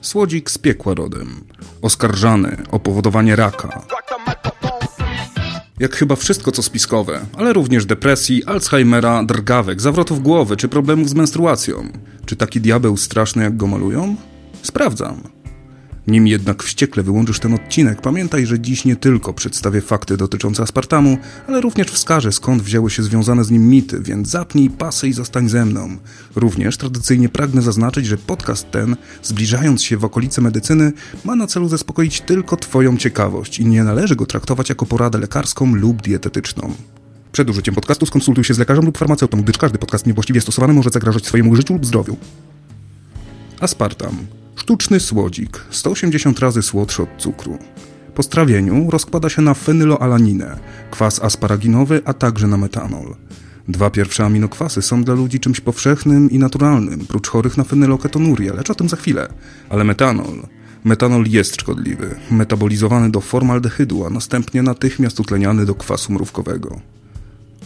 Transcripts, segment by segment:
Słodzik z piekła rodem. Oskarżany o powodowanie raka. Jak chyba wszystko co spiskowe, ale również depresji, Alzheimera, drgawek, zawrotów głowy czy problemów z menstruacją. Czy taki diabeł straszny jak go malują? Sprawdzam. Nim jednak wściekle wyłączysz ten odcinek, pamiętaj, że dziś nie tylko przedstawię fakty dotyczące aspartamu, ale również wskażę skąd wzięły się związane z nim mity, więc zapnij pasy i zostań ze mną. Również tradycyjnie pragnę zaznaczyć, że podcast ten, zbliżając się w okolice medycyny, ma na celu zaspokoić tylko Twoją ciekawość i nie należy go traktować jako poradę lekarską lub dietetyczną. Przed użyciem podcastu skonsultuj się z lekarzem lub farmaceutą, gdyż każdy podcast niewłaściwie stosowany może zagrażać swojemu życiu lub zdrowiu. Aspartam Sztuczny słodzik, 180 razy słodszy od cukru. Po strawieniu rozkłada się na fenyloalaninę, kwas asparaginowy, a także na metanol. Dwa pierwsze aminokwasy są dla ludzi czymś powszechnym i naturalnym, prócz chorych na fenyloketonurię, lecz o tym za chwilę. Ale metanol. Metanol jest szkodliwy, metabolizowany do formaldehydu, a następnie natychmiast utleniany do kwasu mrówkowego.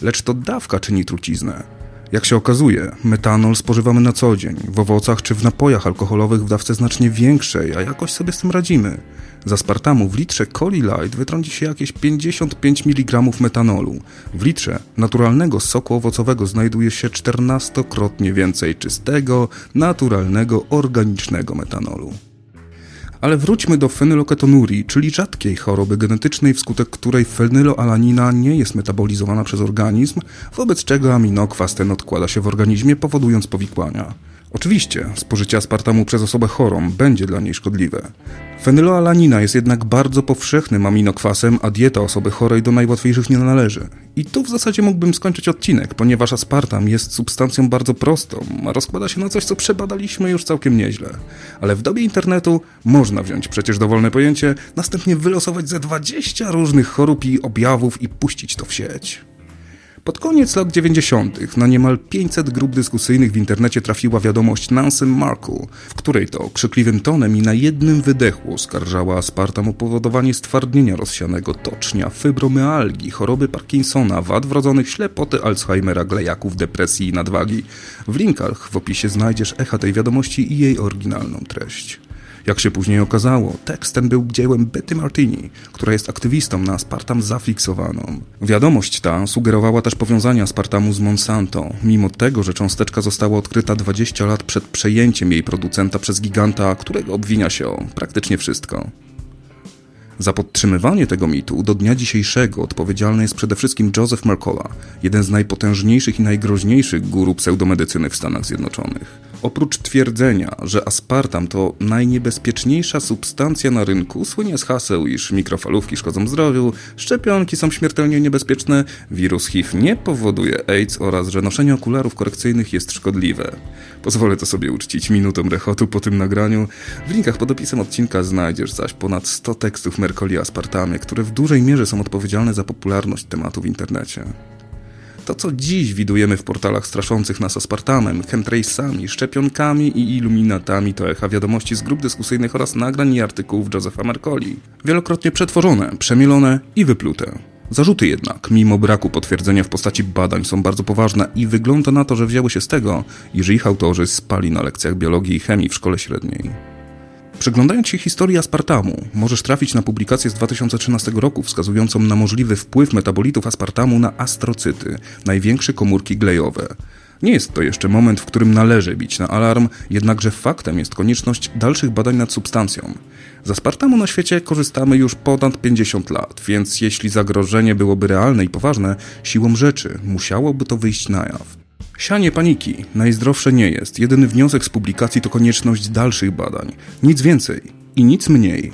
Lecz to dawka czyni truciznę. Jak się okazuje, metanol spożywamy na co dzień, w owocach czy w napojach alkoholowych w dawce znacznie większej, a jakoś sobie z tym radzimy. Z aspartamu w litrze Coli Light wytrąci się jakieś 55 mg metanolu. W litrze naturalnego soku owocowego znajduje się 14-krotnie więcej czystego, naturalnego, organicznego metanolu. Ale wróćmy do fenyloketonurii, czyli rzadkiej choroby genetycznej, wskutek której fenyloalanina nie jest metabolizowana przez organizm, wobec czego aminokwas ten odkłada się w organizmie, powodując powikłania. Oczywiście, spożycie aspartamu przez osobę chorą będzie dla niej szkodliwe. Fenyloalanina jest jednak bardzo powszechnym aminokwasem, a dieta osoby chorej do najłatwiejszych nie należy. I tu w zasadzie mógłbym skończyć odcinek, ponieważ aspartam jest substancją bardzo prostą, a rozkłada się na coś, co przebadaliśmy już całkiem nieźle. Ale w dobie internetu można wziąć przecież dowolne pojęcie, następnie wylosować ze 20 różnych chorób i objawów i puścić to w sieć. Pod koniec lat 90. na niemal 500 grup dyskusyjnych w internecie trafiła wiadomość Nancy Markle, w której to krzykliwym tonem i na jednym wydechu oskarżała aspartam o powodowanie stwardnienia rozsianego tocznia, fibromyalgii, choroby Parkinsona, wad wrodzonych, ślepoty, Alzheimera, glejaków, depresji i nadwagi. W linkach w opisie znajdziesz echa tej wiadomości i jej oryginalną treść. Jak się później okazało, tekst ten był dziełem Betty Martini, która jest aktywistą na aspartam zafiksowaną. Wiadomość ta sugerowała też powiązania aspartamu z Monsanto, mimo tego, że cząsteczka została odkryta 20 lat przed przejęciem jej producenta przez giganta, którego obwinia się o praktycznie wszystko. Za podtrzymywanie tego mitu do dnia dzisiejszego odpowiedzialny jest przede wszystkim Joseph Mercola, jeden z najpotężniejszych i najgroźniejszych guru pseudomedycyny w Stanach Zjednoczonych. Oprócz twierdzenia, że aspartam to najniebezpieczniejsza substancja na rynku, słynie z haseł, iż mikrofalówki szkodzą zdrowiu, szczepionki są śmiertelnie niebezpieczne, wirus HIV nie powoduje AIDS oraz że noszenie okularów korekcyjnych jest szkodliwe. Pozwolę to sobie uczcić minutą rechotu po tym nagraniu. W linkach pod opisem odcinka znajdziesz zaś ponad 100 tekstów Mercoli Aspartamie, które w dużej mierze są odpowiedzialne za popularność tematu w internecie. To, co dziś widujemy w portalach straszących nas aspartamem, chemtrace'ami, szczepionkami i iluminatami, to echa wiadomości z grup dyskusyjnych oraz nagrań i artykułów Josepha Mercoli. Wielokrotnie przetworzone, przemielone i wyplute. Zarzuty jednak, mimo braku potwierdzenia w postaci badań, są bardzo poważne i wygląda na to, że wzięły się z tego, iż ich autorzy spali na lekcjach biologii i chemii w szkole średniej. Przeglądając się historii aspartamu, możesz trafić na publikację z 2013 roku wskazującą na możliwy wpływ metabolitów aspartamu na astrocyty, największe komórki glejowe. Nie jest to jeszcze moment, w którym należy bić na alarm, jednakże faktem jest konieczność dalszych badań nad substancją. Z aspartamu na świecie korzystamy już ponad 50 lat, więc jeśli zagrożenie byłoby realne i poważne, siłą rzeczy musiałoby to wyjść na jaw. Sianie paniki najzdrowsze nie jest. Jedyny wniosek z publikacji to konieczność dalszych badań. Nic więcej i nic mniej.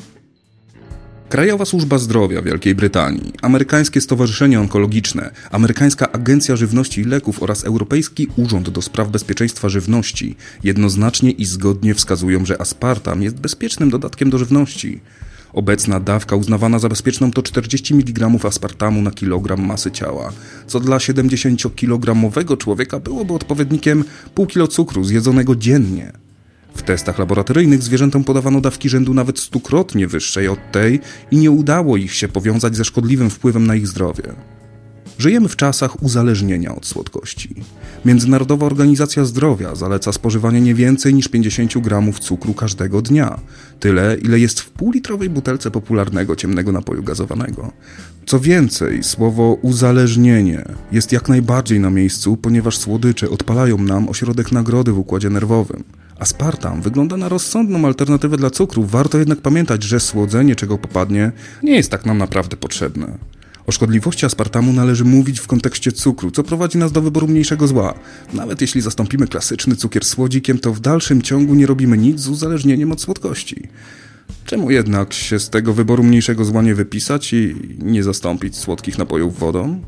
Krajowa Służba Zdrowia Wielkiej Brytanii, Amerykańskie Stowarzyszenie Onkologiczne, Amerykańska Agencja Żywności i Leków oraz Europejski Urząd do Spraw Bezpieczeństwa Żywności jednoznacznie i zgodnie wskazują, że aspartam jest bezpiecznym dodatkiem do żywności. Obecna dawka uznawana za bezpieczną to 40 mg aspartamu na kilogram masy ciała, co dla 70-kilogramowego człowieka byłoby odpowiednikiem pół kilo cukru zjedzonego dziennie. W testach laboratoryjnych zwierzętom podawano dawki rzędu nawet stukrotnie wyższej od tej i nie udało ich się powiązać ze szkodliwym wpływem na ich zdrowie. Żyjemy w czasach uzależnienia od słodkości. Międzynarodowa Organizacja Zdrowia zaleca spożywanie nie więcej niż 50 gramów cukru każdego dnia. Tyle, ile jest w półlitrowej butelce popularnego ciemnego napoju gazowanego. Co więcej, słowo uzależnienie jest jak najbardziej na miejscu, ponieważ słodycze odpalają nam ośrodek nagrody w układzie nerwowym. Aspartam wygląda na rozsądną alternatywę dla cukru, warto jednak pamiętać, że słodzenie czego popadnie nie jest tak nam naprawdę potrzebne. O szkodliwości aspartamu należy mówić w kontekście cukru, co prowadzi nas do wyboru mniejszego zła. Nawet jeśli zastąpimy klasyczny cukier słodzikiem, to w dalszym ciągu nie robimy nic z uzależnieniem od słodkości. Czemu jednak się z tego wyboru mniejszego zła nie wypisać i nie zastąpić słodkich napojów wodą?